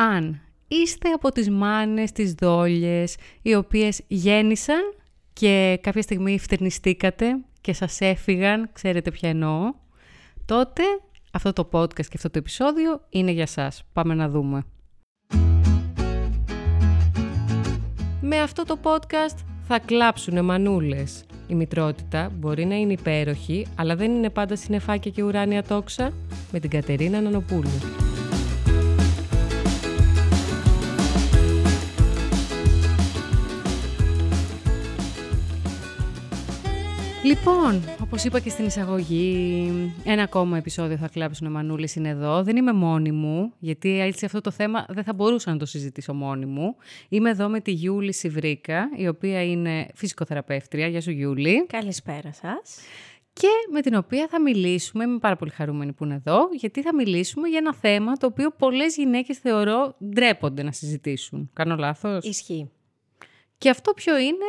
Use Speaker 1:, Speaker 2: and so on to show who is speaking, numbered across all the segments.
Speaker 1: αν είστε από τις μάνες, τις δόλιες, οι οποίες γέννησαν και κάποια στιγμή φτερνιστήκατε και σας έφυγαν, ξέρετε ποια εννοώ, τότε αυτό το podcast και αυτό το επεισόδιο είναι για σας. Πάμε να δούμε. Με αυτό το podcast θα κλάψουνε μανούλες. Η μητρότητα μπορεί να είναι υπέροχη, αλλά δεν είναι πάντα συνεφάκια και ουράνια τόξα. Με την Κατερίνα Νανοπούλου. Λοιπόν, όπως είπα και στην εισαγωγή, ένα ακόμα επεισόδιο θα κλάψουν ο Μανούλης είναι εδώ. Δεν είμαι μόνη μου, γιατί έτσι αυτό το θέμα δεν θα μπορούσα να το συζητήσω μόνη μου. Είμαι εδώ με τη Γιούλη Σιβρίκα, η οποία είναι φυσικοθεραπεύτρια. Γεια σου Γιούλη.
Speaker 2: Καλησπέρα σας.
Speaker 1: Και με την οποία θα μιλήσουμε, είμαι πάρα πολύ χαρούμενη που είναι εδώ, γιατί θα μιλήσουμε για ένα θέμα το οποίο πολλές γυναίκες θεωρώ ντρέπονται να συζητήσουν. Κάνω λάθος;
Speaker 2: Ισχύει.
Speaker 1: Και αυτό ποιο είναι,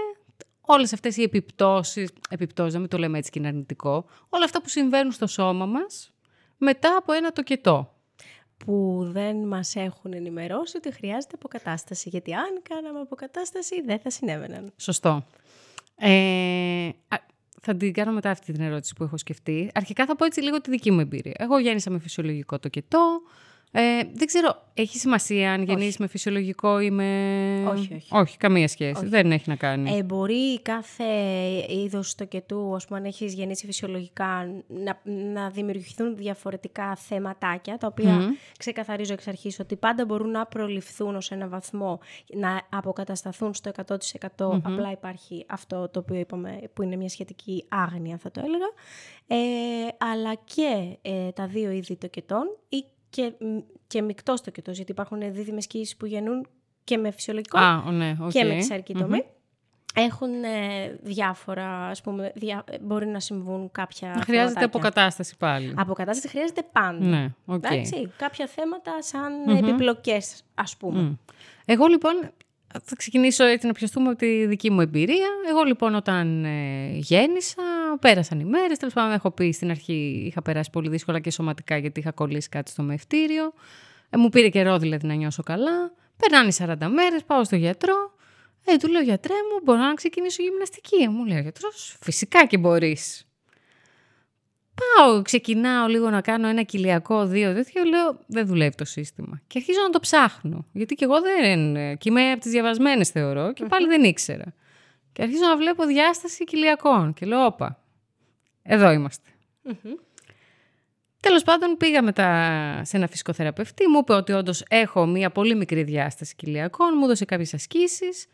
Speaker 1: όλες αυτές οι επιπτώσεις, επιπτώσεις, να μην το λέμε έτσι και είναι αρνητικό, όλα αυτά που συμβαίνουν στο σώμα μας μετά από ένα τοκετό.
Speaker 2: Που δεν μας έχουν ενημερώσει ότι χρειάζεται αποκατάσταση. Γιατί αν κάναμε αποκατάσταση δεν θα συνέβαιναν.
Speaker 1: Σωστό. Ε, α, θα την κάνω μετά αυτή την ερώτηση που έχω σκεφτεί. Αρχικά θα πω έτσι λίγο τη δική μου εμπειρία. Εγώ γέννησα με φυσιολογικό τοκετό. Ε, δεν ξέρω, έχει σημασία αν γεννήσεις με φυσιολογικό ή με.
Speaker 2: Όχι, όχι.
Speaker 1: Όχι, καμία σχέση. Δεν έχει να κάνει.
Speaker 2: Ε, μπορεί κάθε είδος τοκετού, ας πούμε, αν έχεις γεννήσει φυσιολογικά, να, να δημιουργηθούν διαφορετικά θεματάκια, τα οποία ξεκαθαρίζω εξ αρχής ότι πάντα μπορούν να προληφθούν ως ένα βαθμό, να αποκατασταθούν στο 100%. Απλά υπάρχει αυτό το οποίο είπαμε, που είναι μια σχετική άγνοια, θα το έλεγα. Ε, αλλά και ε, τα δύο είδη τοκετών ή και, και μεικτός τοκετό, γιατί υπάρχουν δίδυμες κυήσεις που γεννούν και με φυσιολογικό
Speaker 1: Α, ναι, okay.
Speaker 2: και με καισαρική τομή. Έχουν ε, διάφορα, ας πούμε, διά, μπορεί να συμβούν κάποια
Speaker 1: Χρειάζεται
Speaker 2: θεματάκια.
Speaker 1: αποκατάσταση πάλι.
Speaker 2: Αποκατάσταση χρειάζεται πάντα.
Speaker 1: Ναι, οκ.
Speaker 2: Εντάξει, κάποια θέματα σαν επιπλοκές, ας πούμε.
Speaker 1: Μμ. Εγώ λοιπόν θα ξεκινήσω έτσι να πιαστούμε από τη δική μου εμπειρία. Εγώ λοιπόν όταν ε, γέννησα, πέρασαν οι μέρες. Τέλος πάντων έχω πει στην αρχή είχα περάσει πολύ δύσκολα και σωματικά γιατί είχα κολλήσει κάτι στο μευτήριο. Ε, μου πήρε καιρό δηλαδή να νιώσω καλά. Περνάνε οι 40 μέρες, πάω στο γιατρό. Ε, του λέω γιατρέ μου, μπορώ να ξεκινήσω γυμναστική. Μου λέει ο γιατρός, φυσικά και μπορείς. Πάω, ξεκινάω λίγο να κάνω ένα κοιλιακό δύο τέτοιο, λέω δεν δουλεύει το σύστημα. Και αρχίζω να το ψάχνω. Γιατί και εγώ δεν. και είμαι από τις διαβασμένες θεωρώ και πάλι δεν ήξερα. Και αρχίζω να βλέπω διάσταση κοιλιακών. Και λέω, όπα, εδώ είμαστε. Τέλος πάντων πήγα μετά σε ένα φυσικοθεραπευτή, μου είπε ότι όντως έχω μία πολύ μικρή διάσταση κοιλιακών, μου έδωσε κάποιες ασκήσεις.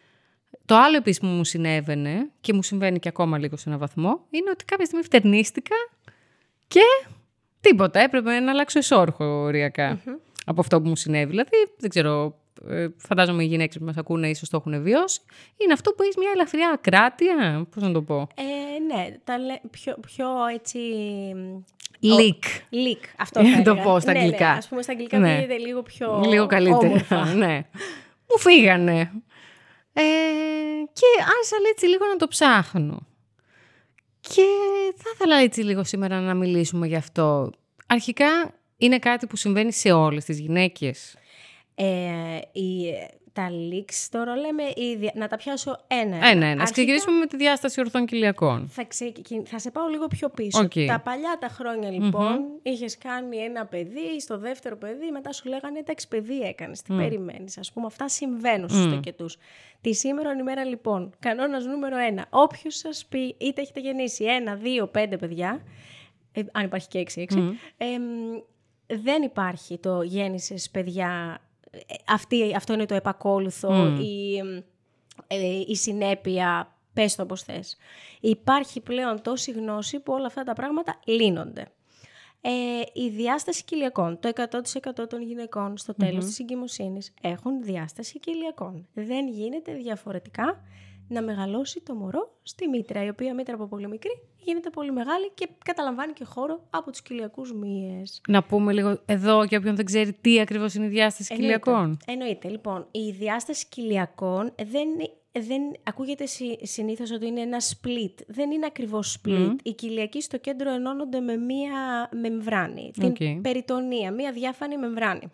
Speaker 1: Το άλλο επίσης που μου συνέβαινε και μου συμβαίνει και ακόμα λίγο σε ένα βαθμό είναι ότι κάποια στιγμή φτερνίστηκα και τίποτα. Έπρεπε να αλλάξω εσόρχο οριακά από αυτό που μου συνέβη. Δηλαδή, δεν ξέρω, ε, φαντάζομαι οι γυναίκες που μας ακούνε ίσως το έχουν βιώσει. Είναι αυτό που έχεις μια ελαφριά ακράτεια, πώς να το πω;
Speaker 2: Ε, ναι, τα λέ, πιο, πιο έτσι...
Speaker 1: Leak.
Speaker 2: Leak, αυτό
Speaker 1: Να
Speaker 2: θα
Speaker 1: το
Speaker 2: έλεγα.
Speaker 1: πω στα
Speaker 2: ναι,
Speaker 1: αγγλικά.
Speaker 2: Ναι, ας πούμε στα αγγλικά
Speaker 1: Ναι.
Speaker 2: πήγαινε λίγο πιο
Speaker 1: Λίγο καλύτερα.
Speaker 2: όμορφα.
Speaker 1: ναι. Μου φύγανε. Ε, και άρχισα έτσι λίγο να το ψάχνω. Και θα ήθελα έτσι λίγο σήμερα να μιλήσουμε γι' αυτό. Αρχικά είναι κάτι που συμβαίνει σε όλες τις γυναίκες.
Speaker 2: Ε, η, τα leaks τώρα λέμε, η δια- να τα πιάσω ένα.
Speaker 1: Ένα-ένα. Ας
Speaker 2: Αρχικά
Speaker 1: ξεκινήσουμε με τη διάσταση ορθών κοιλιακών.
Speaker 2: Θα, ξεκι- θα σε πάω λίγο πιο πίσω.
Speaker 1: Οκ.
Speaker 2: Τα παλιά τα χρόνια λοιπόν, είχες κάνει ένα παιδί, στο δεύτερο παιδί, μετά σου λέγανε εντάξει παιδί έκανες, τι περιμένεις. Ας πούμε αυτά συμβαίνουν στους τοκετούς. Τη σήμερα ημέρα λοιπόν, κανόνας νούμερο ένα, όποιος σας πει είτε έχετε γεννήσει ένα, δύο, πέντε παιδιά, ε, αν υπάρχει και έξι, έξι, εμ, δεν υπάρχει το γέννησες παιδιά, ε, αυτή, αυτό είναι το επακόλουθο, η, ε, η συνέπεια, πες το όπως θες. Υπάρχει πλέον τόση γνώση που όλα αυτά τα πράγματα λύνονται. Ε, η διάσταση κοιλιακών. Το 100% των γυναικών στο τέλος της εγκυμοσύνης έχουν διάσταση κοιλιακών. Δεν γίνεται διαφορετικά να μεγαλώσει το μωρό στη μήτρα, η οποία μήτρα από πολύ μικρή γίνεται πολύ μεγάλη και καταλαμβάνει και χώρο από τους κοιλιακούς μύες.
Speaker 1: Να πούμε λίγο εδώ για όποιον δεν ξέρει τι ακριβώς είναι η διάσταση
Speaker 2: Εννοείται.
Speaker 1: κοιλιακών.
Speaker 2: Εννοείται. Λοιπόν, η διάσταση κοιλιακών δεν, δεν ακούγεται συ, συνήθως ότι είναι ένα split. Δεν είναι ακριβώς split. Οι κοιλιακοί στο κέντρο ενώνονται με μία μεμβράνη. Την
Speaker 1: Οκ.
Speaker 2: περιτονία, μία διάφανη μεμβράνη.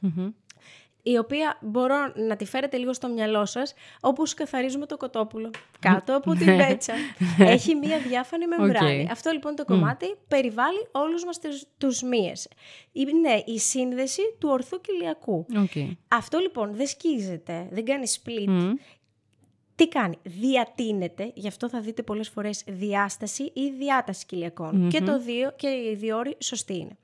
Speaker 2: Η οποία μπορώ να τη φέρετε λίγο στο μυαλό σας, όπως καθαρίζουμε το κοτόπουλο κάτω από την
Speaker 1: Ναι.
Speaker 2: πέτσα. Έχει μία διάφανη μεμβράνη.
Speaker 1: Οκ.
Speaker 2: Αυτό λοιπόν το κομμάτι περιβάλλει όλους μας τους, τους μύες. Είναι η σύνδεση του ορθού κοιλιακού.
Speaker 1: Οκ.
Speaker 2: Αυτό λοιπόν δεν σκίζεται, δεν κάνει split.
Speaker 1: Μμ.
Speaker 2: Τι κάνει, διατείνεται, γι' αυτό θα δείτε πολλές φορές διάσταση ή διάταση κοιλιακών. Και το δύο, και οι δύο όροι σωστοί είναι.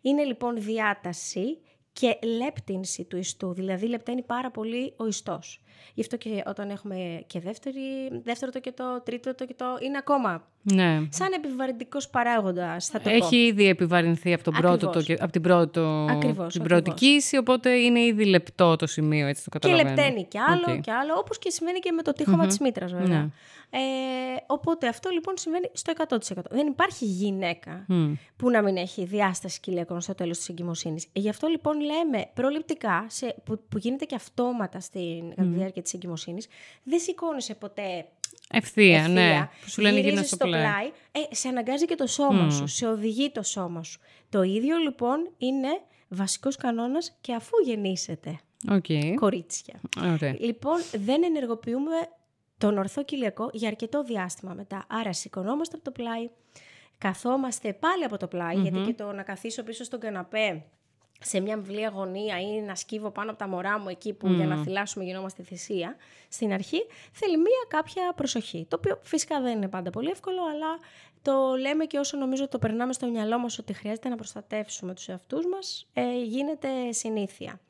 Speaker 2: Είναι λοιπόν διάταση και λέπτυνση του ιστού, δηλαδή λεπταίνει πάρα πολύ ο ιστός. Γι' αυτό και όταν έχουμε και δεύτερη, δεύτερο τοκετό, τρίτο τοκετό, είναι ακόμα
Speaker 1: Ναι.
Speaker 2: σαν επιβαρυντικός παράγοντας, θα το πω.
Speaker 1: Έχει ήδη επιβαρυνθεί από, τον πρώτο,
Speaker 2: Ακριβώς.
Speaker 1: το, από την, πρώτο,
Speaker 2: Ακριβώς,
Speaker 1: την πρώτη
Speaker 2: ακριβώς.
Speaker 1: κύηση, οπότε είναι ήδη λεπτό το σημείο, έτσι το
Speaker 2: Και
Speaker 1: καταλαβαίνω.
Speaker 2: λεπταίνει κι άλλο
Speaker 1: Οκ.
Speaker 2: κι άλλο, όπως και συμβαίνει και με το τοίχωμα της μήτρας βέβαια.
Speaker 1: Ναι.
Speaker 2: Ε, οπότε αυτό λοιπόν συμβαίνει στο 100%. Δεν υπάρχει γυναίκα
Speaker 1: Μμ.
Speaker 2: που να μην έχει διάσταση κοιλιακών στο τέλος της εγκυμοσύνης. Γι' αυτό λοιπόν λέμε προληπτικά, σε, που, που γίνεται και αυτόματα στην κατά τη διάρκεια της εγκυμοσύνης, δεν σηκώνεσαι ποτέ
Speaker 1: Ευθεία,
Speaker 2: ευθεία,
Speaker 1: ναι. Που σου λένε
Speaker 2: γυρίζεις
Speaker 1: γίνα στο πλάι.
Speaker 2: ε, σε αναγκάζει και το σώμα σου, σε οδηγεί το σώμα σου. Το ίδιο λοιπόν είναι βασικός κανόνας και αφού γεννήσετε
Speaker 1: Οκ.
Speaker 2: κορίτσια.
Speaker 1: Ωραία.
Speaker 2: Λοιπόν, δεν ενεργοποιούμε τον ορθό κοιλιακό για αρκετό διάστημα μετά. Άρα σηκωνόμαστε από το πλάι, καθόμαστε πάλι από το πλάι γιατί και το να καθίσω πίσω στον καναπέ σε μια βιβλία γωνία ή να σκύβω πάνω από τα μωρά μου εκεί που για να θηλάσουμε γινόμαστε θυσία, στην αρχή θέλει μία κάποια προσοχή. Το οποίο φυσικά δεν είναι πάντα πολύ εύκολο, αλλά το λέμε και όσο νομίζω το περνάμε στο μυαλό μας ότι χρειάζεται να προστατεύσουμε τους εαυτούς μας, ε, γίνεται συνήθεια.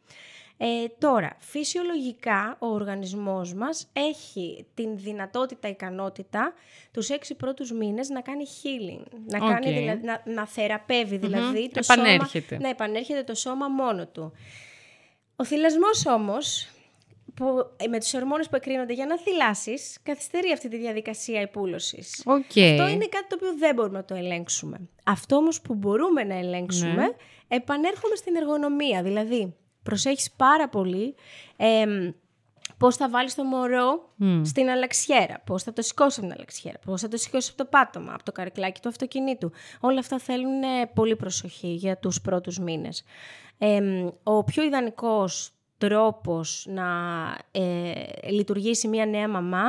Speaker 2: Ε, τώρα, φυσιολογικά ο οργανισμός μας έχει την δυνατότητα, ικανότητα τους έξι πρώτους μήνες να κάνει healing, να,
Speaker 1: Οκ.
Speaker 2: κάνει, δηλαδή, να, να θεραπεύει δηλαδή το
Speaker 1: Επανέρχεται.
Speaker 2: σώμα, να επανέρχεται το σώμα μόνο του. Ο θηλασμός όμως, που, ε, με τους ορμόνες που εκκρίνονται για να θηλάσεις, καθυστερεί αυτή τη διαδικασία επούλωσης.
Speaker 1: Οκ.
Speaker 2: Αυτό είναι κάτι το οποίο δεν μπορούμε να το ελέγξουμε. Αυτό όμως που μπορούμε να ελέγξουμε,
Speaker 1: Ναι.
Speaker 2: επανέρχομαι στην εργονομία. Δηλαδή, προσέχεις πάρα πολύ εμ, πώς θα βάλεις το μωρό στην αλλαξιέρα, πώς θα το σηκώσει από την αλλαξιέρα, πώς θα το σηκώσει από το πάτωμα, από το καρεκλάκι του αυτοκινήτου. Όλα αυτά θέλουν ε, πολύ προσοχή για τους πρώτους μήνες. Εμ, ο πιο ιδανικός τρόπος να ε, λειτουργήσει μια νέα μαμά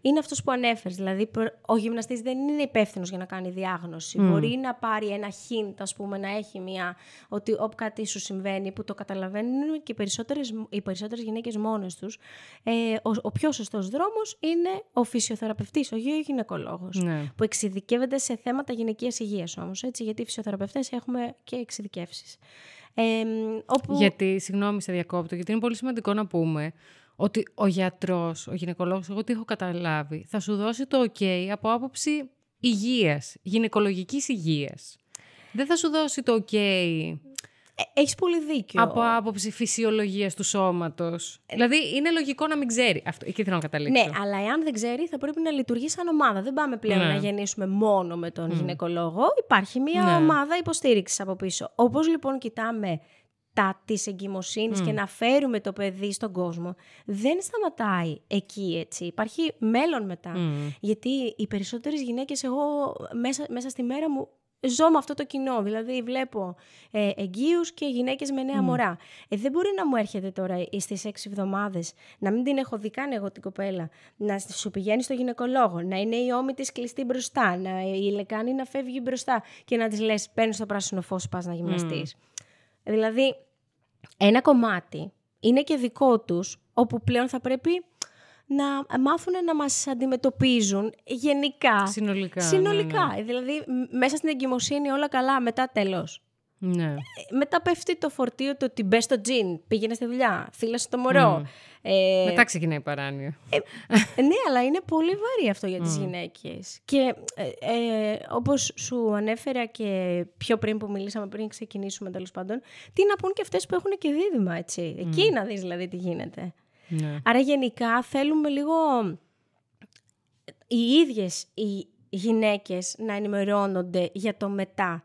Speaker 2: είναι αυτός που ανέφερες. Δηλαδή, προ- ο γυμναστής δεν είναι υπεύθυνος για να κάνει διάγνωση. Μπορεί να πάρει ένα hint, ας πούμε, να έχει μια, ότι όπου κάτι σου συμβαίνει, που το καταλαβαίνουν και οι περισσότερες, οι περισσότερες γυναίκες μόνες τους. Ε, ο, ο πιο σωστός δρόμος είναι ο φυσιοθεραπευτής, ο γυναικολόγος,
Speaker 1: Ναι.
Speaker 2: που εξειδικεύεται σε θέματα γυναικείας υγείας όμως, έτσι, γιατί οι φυσιοθεραπευτές έχουμε και εξειδικεύσεις. Ε, όπου...
Speaker 1: Γιατί, συγγνώμη, σε διακόπτω, γιατί είναι πολύ σημαντικό να πούμε ότι ο γιατρός, ο γυναικολόγος, εγώ τι έχω καταλάβει, θα σου δώσει το ok από άποψη υγείας, γυναικολογικής υγείας. Δεν θα σου δώσει το ok
Speaker 2: Ε, έχεις πολύ δίκιο.
Speaker 1: από άποψη φυσιολογίας του σώματος. Δηλαδή, είναι λογικό να μην ξέρει. Αυτό, εκεί θέλω να καταλήξω.
Speaker 2: Ναι, αλλά εάν δεν ξέρει, θα πρέπει να λειτουργεί σαν ομάδα. Δεν πάμε πλέον
Speaker 1: Ναι.
Speaker 2: να γεννήσουμε μόνο με τον γυναικολόγο. Υπάρχει μια
Speaker 1: Ναι.
Speaker 2: ομάδα υποστήριξης από πίσω. Όπως λοιπόν κοιτάμε τα της εγκυμοσύνης και να φέρουμε το παιδί στον κόσμο, δεν σταματάει εκεί έτσι. Υπάρχει μέλλον μετά. Γιατί οι περισσότερες γυναίκες, εγώ μέσα, μέσα στη μέρα μου ζω με αυτό το κοινό. Δηλαδή βλέπω ε, εγγύους και γυναίκες με νέα μωρά. Ε, δεν μπορεί να μου έρχεται τώρα στις έξι εβδομάδες, να μην την έχω δει καν εγώ την κοπέλα, να σου πηγαίνει στο γυναικολόγο, να είναι η ώμη της κλειστή μπροστά, να, η λεκάνη να φεύγει μπροστά και να της λες παίρνει στο πράσινο φως, πας να γυμναστείς. Δηλαδή, ένα κομμάτι είναι και δικό τους, όπου πλέον θα πρέπει να μάθουν να μας αντιμετωπίζουν γενικά.
Speaker 1: Συνολικά, ναι,
Speaker 2: Συνολικά. Δηλαδή, μ- μέσα στην εγκυμοσύνη όλα καλά, μετά τέλος.
Speaker 1: Ναι.
Speaker 2: Ε, Μετά πέφτει το φορτίο το ότι μπες στο τζιν, πήγαινε στη δουλειά, θύλασε το μωρό. Ε,
Speaker 1: Μετά ξεκινάει η παράνοια.
Speaker 2: ναι, αλλά είναι πολύ βαρύ αυτό για τις γυναίκες. Και ε, ε, όπως σου ανέφερα και πιο πριν που μιλήσαμε, πριν ξεκινήσουμε τέλος πάντων, τι να πούν και αυτές που έχουν και δίδυμα, έτσι. Εκεί να δεις δηλαδή τι γίνεται.
Speaker 1: Ναι.
Speaker 2: Άρα γενικά θέλουμε λίγο οι ίδιες οι γυναίκες να ενημερώνονται για το μετά.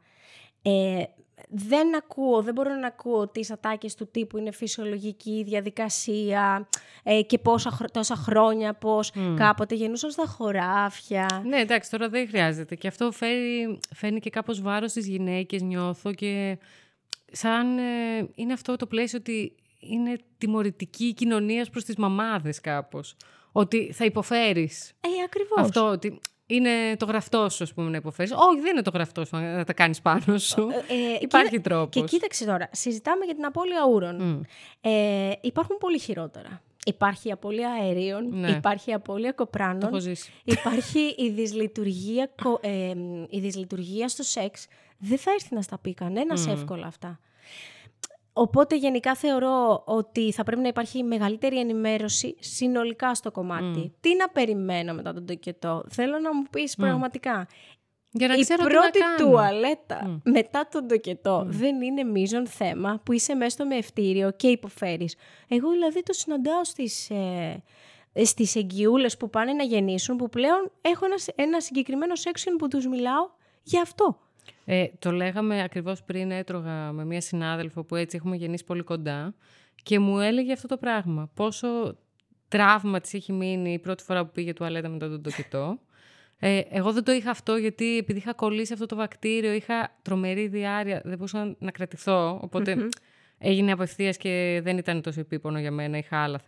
Speaker 2: Ε, δεν ακούω, δεν μπορώ να ακούω τις ατάκες του τύπου είναι φυσιολογική διαδικασία ε, και πόσα, χρο- τόσα χρόνια πώς κάποτε γεννούσαν στα χωράφια.
Speaker 1: Ναι, εντάξει, τώρα δεν χρειάζεται. Και αυτό φέρει, φέρνει και κάπως βάρος στις γυναίκες, νιώθω και σαν ε, είναι αυτό το πλαίσιο ότι είναι τιμωρητική κοινωνίας προς τις μαμάδες κάπως. Ότι θα υποφέρεις.
Speaker 2: Ε, ακριβώς.
Speaker 1: Αυτό ότι είναι το γραφτός σου, ας πούμε, να υποφέρεις. Όχι, δεν είναι το γραφτός σου να τα κάνεις πάνω σου. Ε, ε Υπάρχει τρόπος.
Speaker 2: Και κοίταξε τώρα, συζητάμε για την απώλεια ούρων. Ε, υπάρχουν πολύ χειρότερα. Υπάρχει η απώλεια αερίων, ναι. υπάρχει η απώλεια κοπράνων, υπάρχει η δυσλειτουργία, ε, η δυσλειτουργία στο σεξ. Δεν θα έρθει να στα πει κανένας εύκολα αυτά. Οπότε γενικά θεωρώ ότι θα πρέπει να υπάρχει μεγαλύτερη ενημέρωση συνολικά στο κομμάτι. Τι να περιμένω μετά τον τοκετό; Θέλω να μου πεις πραγματικά.
Speaker 1: Για να
Speaker 2: η
Speaker 1: ξέρω
Speaker 2: πρώτη τουαλέτα μετά τον τοκετό δεν είναι μείζον θέμα που είσαι μέσα στο μευτήριο και υποφέρεις. Εγώ δηλαδή το συναντάω στις... Ε, στις εγγυούλες που πάνε να γεννήσουν, που πλέον έχω ένας, ένα συγκεκριμένο section που τους μιλάω για αυτό.
Speaker 1: Ε, το λέγαμε ακριβώς πριν έτρωγα με μία συνάδελφο που έτσι έχουμε γεννήσει πολύ κοντά και μου έλεγε αυτό το πράγμα. Πόσο τραύμα της έχει μείνει η πρώτη φορά που πήγε τουαλέτα μετά τον τοκετό. Ε, εγώ δεν το είχα αυτό γιατί επειδή είχα κολλήσει αυτό το βακτήριο, είχα τρομερή διάρκεια, δεν μπορούσα να κρατηθώ, έγινε απευθείας και δεν ήταν τόσο επίπονο για μένα, είχα άλλα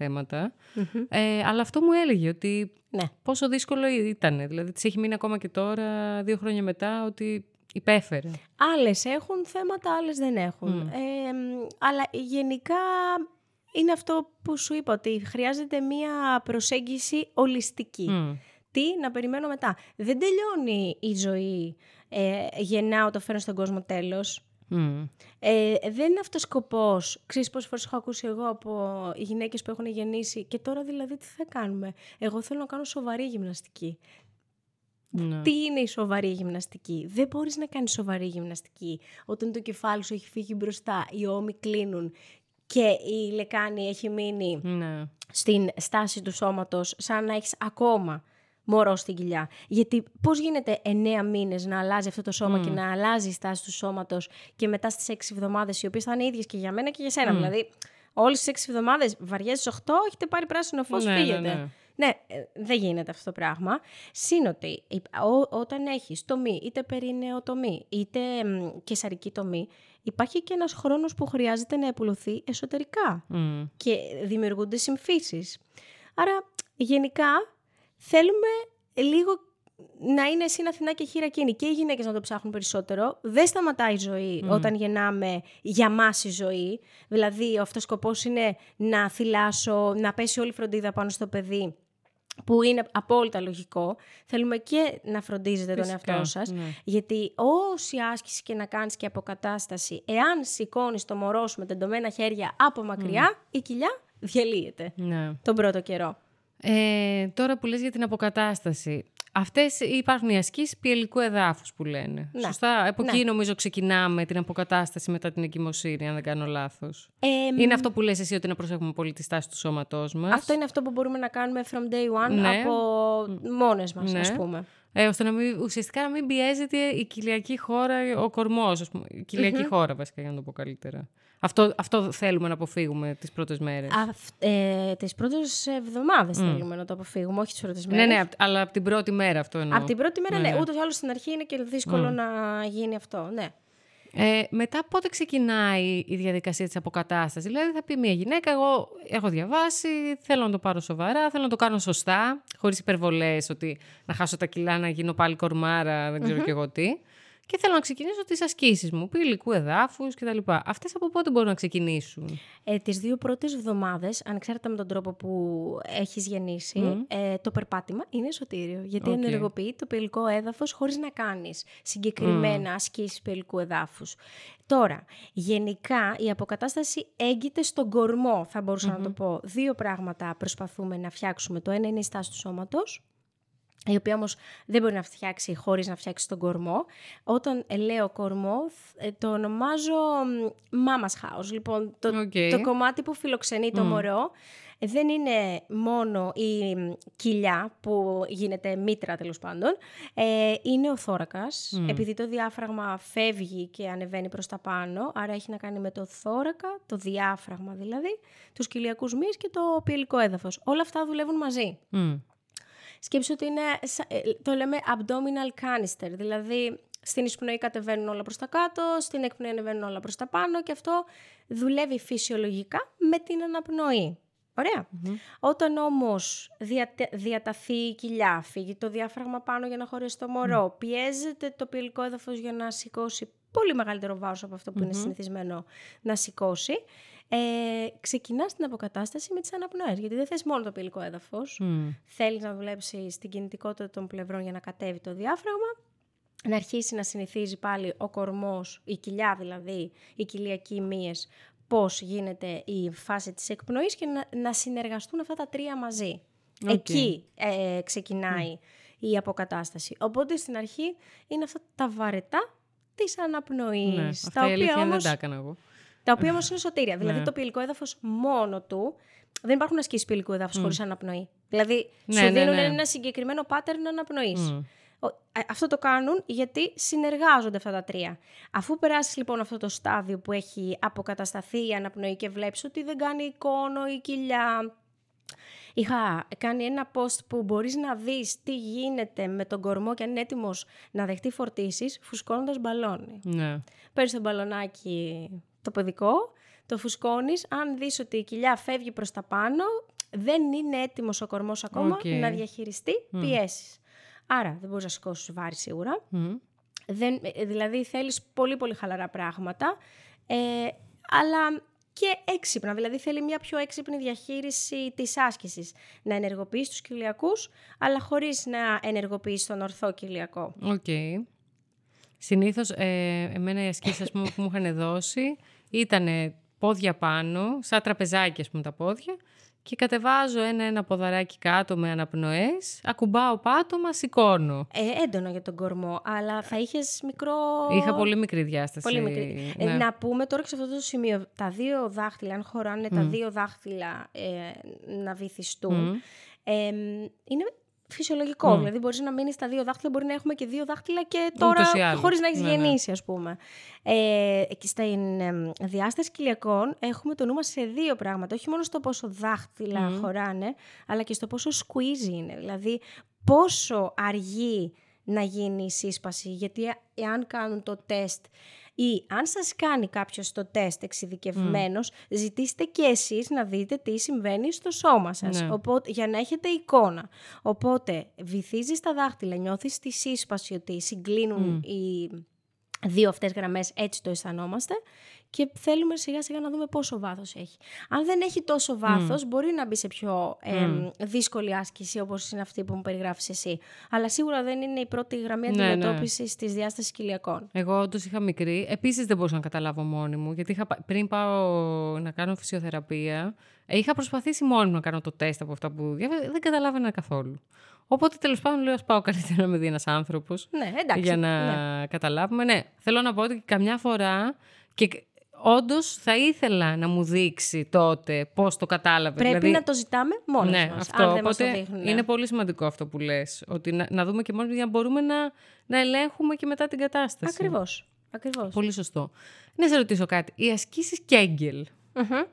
Speaker 1: Ε, αλλά αυτό μου έλεγε ότι ναι. πόσο δύσκολο ήταν. Δηλαδή, της έχει μείνει ακόμα και τώρα, δύο χρόνια μετά, ότι υπέφερε.
Speaker 2: Άλλες έχουν θέματα, άλλες δεν έχουν. Ε, αλλά γενικά είναι αυτό που σου είπα, ότι χρειάζεται μία προσέγγιση ολιστική. Τι; Να περιμένω μετά. Δεν τελειώνει η ζωή, ε, γεννάω, το φέρνω στον κόσμο τέλος. Ε, δεν είναι αυτός σκοπός. Ξέρεις πόσες φορές έχω ακούσει εγώ από γυναίκες που έχουν γεννήσει και τώρα δηλαδή τι θα κάνουμε; Εγώ θέλω να κάνω σοβαρή γυμναστική. Ναι. Τι είναι η σοβαρή γυμναστική; Δεν μπορείς να κάνεις σοβαρή γυμναστική όταν το κεφάλι σου έχει φύγει μπροστά, οι ώμοι κλείνουν και η λεκάνη έχει μείνει ναι. στην στάση του σώματος σαν να έχεις ακόμα μωρό στην κοιλιά. Γιατί πώς γίνεται εννέα μήνες να αλλάζει αυτό το σώμα και να αλλάζει η στάση του σώματος και μετά στις έξι εβδομάδες οι οποίες θα είναι ίδιες και για μένα και για σένα. Δηλαδή όλες τις έξι εβδομάδες βαριές στις 8 έχετε πάρει πράσινο φως, ναι, φύγετε. Ναι, ναι, ε, δεν γίνεται αυτό το πράγμα. Σύνοτι, όταν έχεις τομή, είτε τομή, είτε κεσαρική τομή, υπάρχει και ένας χρόνος που χρειάζεται να επουλωθεί εσωτερικά και δημιουργούνται συμφίσεις. Άρα, γενικά, θέλουμε λίγο να είναι εσύ Αθηνά και χειρακίνη και οι γυναίκες να το ψάχνουν περισσότερο. Δεν σταματάει η ζωή όταν γεννάμε για μας η ζωή. Δηλαδή, ο αυτός σκοπός είναι να θυλάσω, να πέσει όλη η φροντίδα πάνω στο παιδί που είναι απόλυτα λογικό, θέλουμε και να φροντίζετε τον εαυτό σας, ναι. γιατί όση άσκηση και να κάνεις και αποκατάσταση, εάν σηκώνεις το μωρό σου με τεντωμένα χέρια από μακριά, η κοιλιά διαλύεται ναι. τον πρώτο καιρό.
Speaker 1: Ε, τώρα που λες για την αποκατάσταση, Αυτές υπάρχουν οι ασκήσεις πιελικού εδάφους που λένε. Ναι. Σωστά; Από εκεί ναι. νομίζω ξεκινάμε την αποκατάσταση μετά την εγκυμοσύνη, αν δεν κάνω λάθος. είναι αυτό που λες εσύ ότι να προσέχουμε πολύ τη στάση του σώματός μας;
Speaker 2: Αυτό είναι αυτό που μπορούμε να κάνουμε from day one ναι. από μόνες μας, ναι. ας πούμε.
Speaker 1: Ε, ώστε να μην, ουσιαστικά να μην πιέζεται η κοιλιακή χώρα, ο κορμός, η κοιλιακή χώρα βασικά για να το πω καλύτερα. Αυτό, αυτό θέλουμε να αποφύγουμε τις πρώτες μέρες.
Speaker 2: ε, τις πρώτες εβδομάδες θέλουμε να το αποφύγουμε, όχι τις πρώτες μέρες.
Speaker 1: Ναι, ναι, αλλά από την πρώτη μέρα αυτό εννοώ.
Speaker 2: Από την πρώτη μέρα, ναι. ναι. ναι. Ούτως ή άλλως στην αρχή είναι και δύσκολο να γίνει αυτό, ναι.
Speaker 1: Ε, μετά πότε ξεκινάει η διαδικασία της αποκατάστασης; Δηλαδή θα πει μια γυναίκα, εγώ έχω διαβάσει, θέλω να το πάρω σοβαρά, θέλω να το κάνω σωστά, χωρίς υπερβολές, ότι να χάσω τα κιλά, να γίνω πάλι κορμάρα, δεν ξέρω mm-hmm. και εγώ τι και θέλω να ξεκινήσω τις ασκήσεις μου, υλικού εδάφους κτλ. Αυτές από πότε μπορούν να ξεκινήσουν;
Speaker 2: Ε, τις δύο πρώτες εβδομάδες, ανεξάρτητα με τον τρόπο που έχεις γεννήσει, ε, το περπάτημα είναι σωτήριο. Γιατί okay. ενεργοποιεί το πυλικό έδαφος χωρίς να κάνεις συγκεκριμένα mm. ασκήσεις πυλικού εδάφους. Τώρα, γενικά η αποκατάσταση έγκυται στον κορμό, θα μπορουσα να το πω. Δύο πράγματα προσπαθούμε να φτιάξουμε. Το ένα είναι η στάση του σώματος η οποία όμως δεν μπορεί να φτιάξει χωρίς να φτιάξει τον κορμό. Όταν λέω κορμό, ε, το ονομάζω mama's house. Λοιπόν, το, το κομμάτι που φιλοξενεί το μωρό δεν είναι μόνο η κοιλιά που γίνεται μήτρα τέλος πάντων, ε, είναι ο θώρακας, επειδή το διάφραγμα φεύγει και ανεβαίνει προς τα πάνω, άρα έχει να κάνει με το θώρακα, το διάφραγμα δηλαδή, τους κοιλιακούς μυς και το πιελικό έδαφος. Όλα αυτά δουλεύουν μαζί. Σκέψου ότι είναι, ε, το λέμε abdominal canister, δηλαδή στην εισπνοή κατεβαίνουν όλα προς τα κάτω, στην εκπνοή ανεβαίνουν όλα προς τα πάνω και αυτό δουλεύει φυσιολογικά με την αναπνοή. Ωραία. Όταν όμως διαταθεί η κοιλιά, φύγει το διάφραγμα πάνω για να χωρέσει το μωρό, πιέζεται το πυελικό έδαφος για να σηκώσει πολύ μεγαλύτερο βάρος από αυτό που είναι συνηθισμένο να σηκώσει, ε, ξεκινάς την αποκατάσταση με τις αναπνοές. Γιατί δεν θες μόνο το πυελικό έδαφος, mm. θέλεις να δουλέψεις την κινητικότητα των πλευρών για να κατέβει το διάφραγμα, να αρχίσει να συνηθίζει πάλι ο κορμός, η κοιλιά δηλαδή, οι κοιλιακοί μύες, πώς γίνεται η φάση της εκπνοής και να, να συνεργαστούν αυτά τα τρία μαζί. Εκεί ε, ξεκινάει η αποκατάσταση. Οπότε στην αρχή είναι αυτά τα βαρετά της αναπνοής. Ναι,
Speaker 1: αυτά τα οποία όμως, δεν τα έκανα εγώ.
Speaker 2: Τα οποία όμως είναι σωτήρια. δηλαδή ναι. το πυελικό έδαφος μόνο του, δεν υπάρχουν ασκήσεις πυελικού έδαφους mm. χωρίς αναπνοή. Δηλαδή ναι, σου ναι, δίνουν ένα συγκεκριμένο pattern αναπνοής. Αυτό το κάνουν γιατί συνεργάζονται αυτά τα τρία. Αφού περάσεις λοιπόν αυτό το στάδιο που έχει αποκατασταθεί η αναπνοή και βλέπεις ότι δεν κάνει εικόνο η κοιλιά, Είχα κάνει ένα post που μπορείς να δεις τι γίνεται με τον κορμό και αν είναι έτοιμος να δεχτεί φορτίσεις φουσκώνοντας μπαλόνι.
Speaker 1: Ναι.
Speaker 2: Παίρνεις το μπαλονάκι το παιδικό, το φουσκώνεις, αν δεις ότι η κοιλιά φεύγει προς τα πάνω, δεν είναι έτοιμος ο κορμός ακόμα να διαχειριστεί mm. πιέσεις. Άρα δεν μπορείς να σηκώσεις βάρη σίγουρα. Δεν, ε, δηλαδή θέλεις πολύ πολύ χαλαρά πράγματα. Ε, αλλά και έξυπνα, δηλαδή θέλει μια πιο έξυπνη διαχείριση της άσκησης. Να ενεργοποιείς τους κοιλιακούς, αλλά χωρίς να ενεργοποιείς τον ορθό κοιλιακό.
Speaker 1: Ok. Okay. Συνήθως, ε, εμένα οι ασκήσεις που μου είχαν δώσει ήταν πόδια πάνω, σαν τραπεζάκι ας πούμε τα πόδια και κατεβάζω ένα-ένα ποδαράκι κάτω με αναπνοές, ακουμπάω πάτωμα, σηκώνω.
Speaker 2: Ε, έντονο για τον κορμό, αλλά θα είχες μικρό...
Speaker 1: Είχα πολύ μικρή διάσταση.
Speaker 2: Πολύ μικρή. Ε, ναι. να πούμε τώρα και σε αυτό το σημείο, τα δύο δάχτυλα, αν χωράνε τα δύο δάχτυλα ε, να βυθιστούν, ε, είναι φυσιολογικό. Mm. Δηλαδή, μπορείς να μείνεις στα δύο δάχτυλα, μπορεί να έχουμε και δύο δάχτυλα και τώρα χωρίς να έχεις ναι, ναι. γεννήσει, ας πούμε. Ε, στην ε, διάσταση κοιλιακών έχουμε το νου σε δύο πράγματα. Όχι μόνο στο πόσο δάχτυλα mm. χωράνε, αλλά και στο πόσο squeeze είναι. Δηλαδή, πόσο αργεί να γίνει η σύσπαση. Γιατί εάν κάνουν το τεστ ή αν σας κάνει κάποιος το τεστ εξειδικευμένος, ζητήστε και εσείς να δείτε τι συμβαίνει στο σώμα σας, ναι. οπότε, για να έχετε εικόνα. Οπότε βυθίζεις τα δάχτυλα, νιώθεις τη σύσπαση ότι συγκλίνουν οι δύο αυτές γραμμές, έτσι το αισθανόμαστε και θέλουμε σιγά σιγά να δούμε πόσο βάθος έχει. Αν δεν έχει τόσο βάθος, μπορεί να μπει σε πιο ε, δύσκολη άσκηση όπως είναι αυτή που μου περιγράφεις εσύ. Αλλά σίγουρα δεν είναι η πρώτη γραμμή αντιμετώπιση ναι, ναι. της διάστασης κοιλιακών.
Speaker 1: Εγώ όντως είχα μικρή. Επίσης δεν μπορούσα να καταλάβω μόνη μου, γιατί είχα, πριν πάω να κάνω φυσιοθεραπεία, είχα προσπαθήσει μόνη μου να κάνω το τεστ από αυτά που δεν καταλάβαινα καθόλου. Οπότε τέλος πάντων λέω: Α πάω καλύτερα να με δει ένας άνθρωπος.
Speaker 2: Ναι, εντάξει.
Speaker 1: Για να ναι. καταλάβουμε. Ναι, θέλω να πω ότι καμιά φορά. Και όντως θα ήθελα να μου δείξει τότε πώς το κατάλαβε.
Speaker 2: Πρέπει δηλαδή... να το ζητάμε μόνος ναι, μας, αυτό. Αν δεν Οπότε μας το
Speaker 1: είναι πολύ σημαντικό αυτό που λες. Ότι να, να δούμε και μόνο για να μπορούμε να, να ελέγχουμε και μετά την κατάσταση.
Speaker 2: Ακριβώς. Ακριβώς.
Speaker 1: Πολύ σωστό. Να σε ρωτήσω κάτι. Οι ασκήσεις Κέγγελ mm-hmm.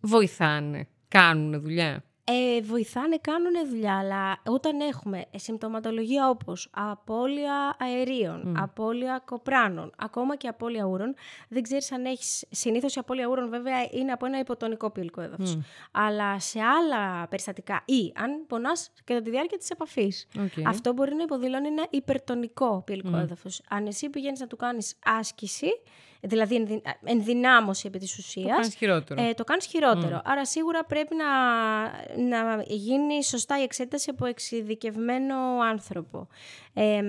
Speaker 1: βοηθάνε, κάνουν δουλειά;
Speaker 2: Ε, βοηθάνε, κάνουν δουλειά, αλλά όταν έχουμε συμπτωματολογία όπως απώλεια αερίων, mm. απώλεια κοπράνων, ακόμα και απώλεια ούρων, δεν ξέρεις αν έχεις... Συνήθως η απώλεια ούρων βέβαια είναι από ένα υποτονικό πύλικο έδαφος. Αλλά σε άλλα περιστατικά ή αν πονάς κατά τη διάρκεια της επαφής, αυτό μπορεί να υποδηλώνει ένα υπερτονικό πύλικο mm. έδαφος. Αν εσύ πηγαίνεις να του κάνεις άσκηση, δηλαδή ενδυνάμωση επί της ουσίας. Το
Speaker 1: κάνεις χειρότερο.
Speaker 2: Ε, το κάνεις χειρότερο. Άρα σίγουρα πρέπει να, να γίνει σωστά η εξέταση από εξειδικευμένο άνθρωπο. Ε,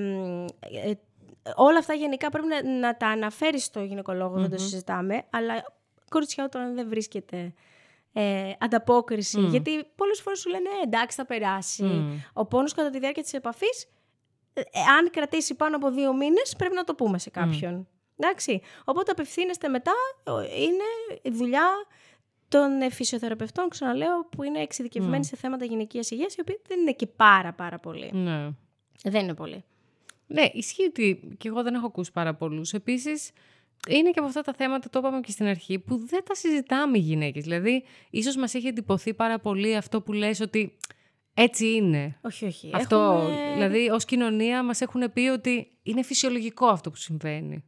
Speaker 2: όλα αυτά γενικά πρέπει να, να τα αναφέρεις στο γυναικολόγο, δεν το συζητάμε, αλλά κοριτσιά όταν δεν βρίσκεται ε, ανταπόκριση. Γιατί πολλές φορές σου λένε «Ε, εντάξει θα περάσει. Ο πόνος κατά τη διάρκεια της επαφής, ε, αν κρατήσει πάνω από δύο μήνες, πρέπει να το πούμε σε κάποιον. Εντάξει. Οπότε απευθύνεστε μετά, είναι η δουλειά των φυσιοθεραπευτών, ξαναλέω, που είναι εξειδικευμένοι mm. σε θέματα γυναικείας υγείας, οι οποίοι δεν είναι και πάρα πάρα πολύ.
Speaker 1: Ναι.
Speaker 2: Δεν είναι πολύ.
Speaker 1: Ναι, ισχύει ότι και εγώ δεν έχω ακούσει πάρα πολλούς. Επίσης, είναι και από αυτά τα θέματα, το είπαμε και στην αρχή, που δεν τα συζητάμε οι γυναίκες. Δηλαδή, ίσως μας έχει εντυπωθεί πάρα πολύ αυτό που λες ότι Έτσι είναι.
Speaker 2: Όχι, όχι.
Speaker 1: Αυτό,
Speaker 2: Έχουμε...
Speaker 1: δηλαδή, ως κοινωνία μας έχουν πει ότι είναι φυσιολογικό αυτό που συμβαίνει.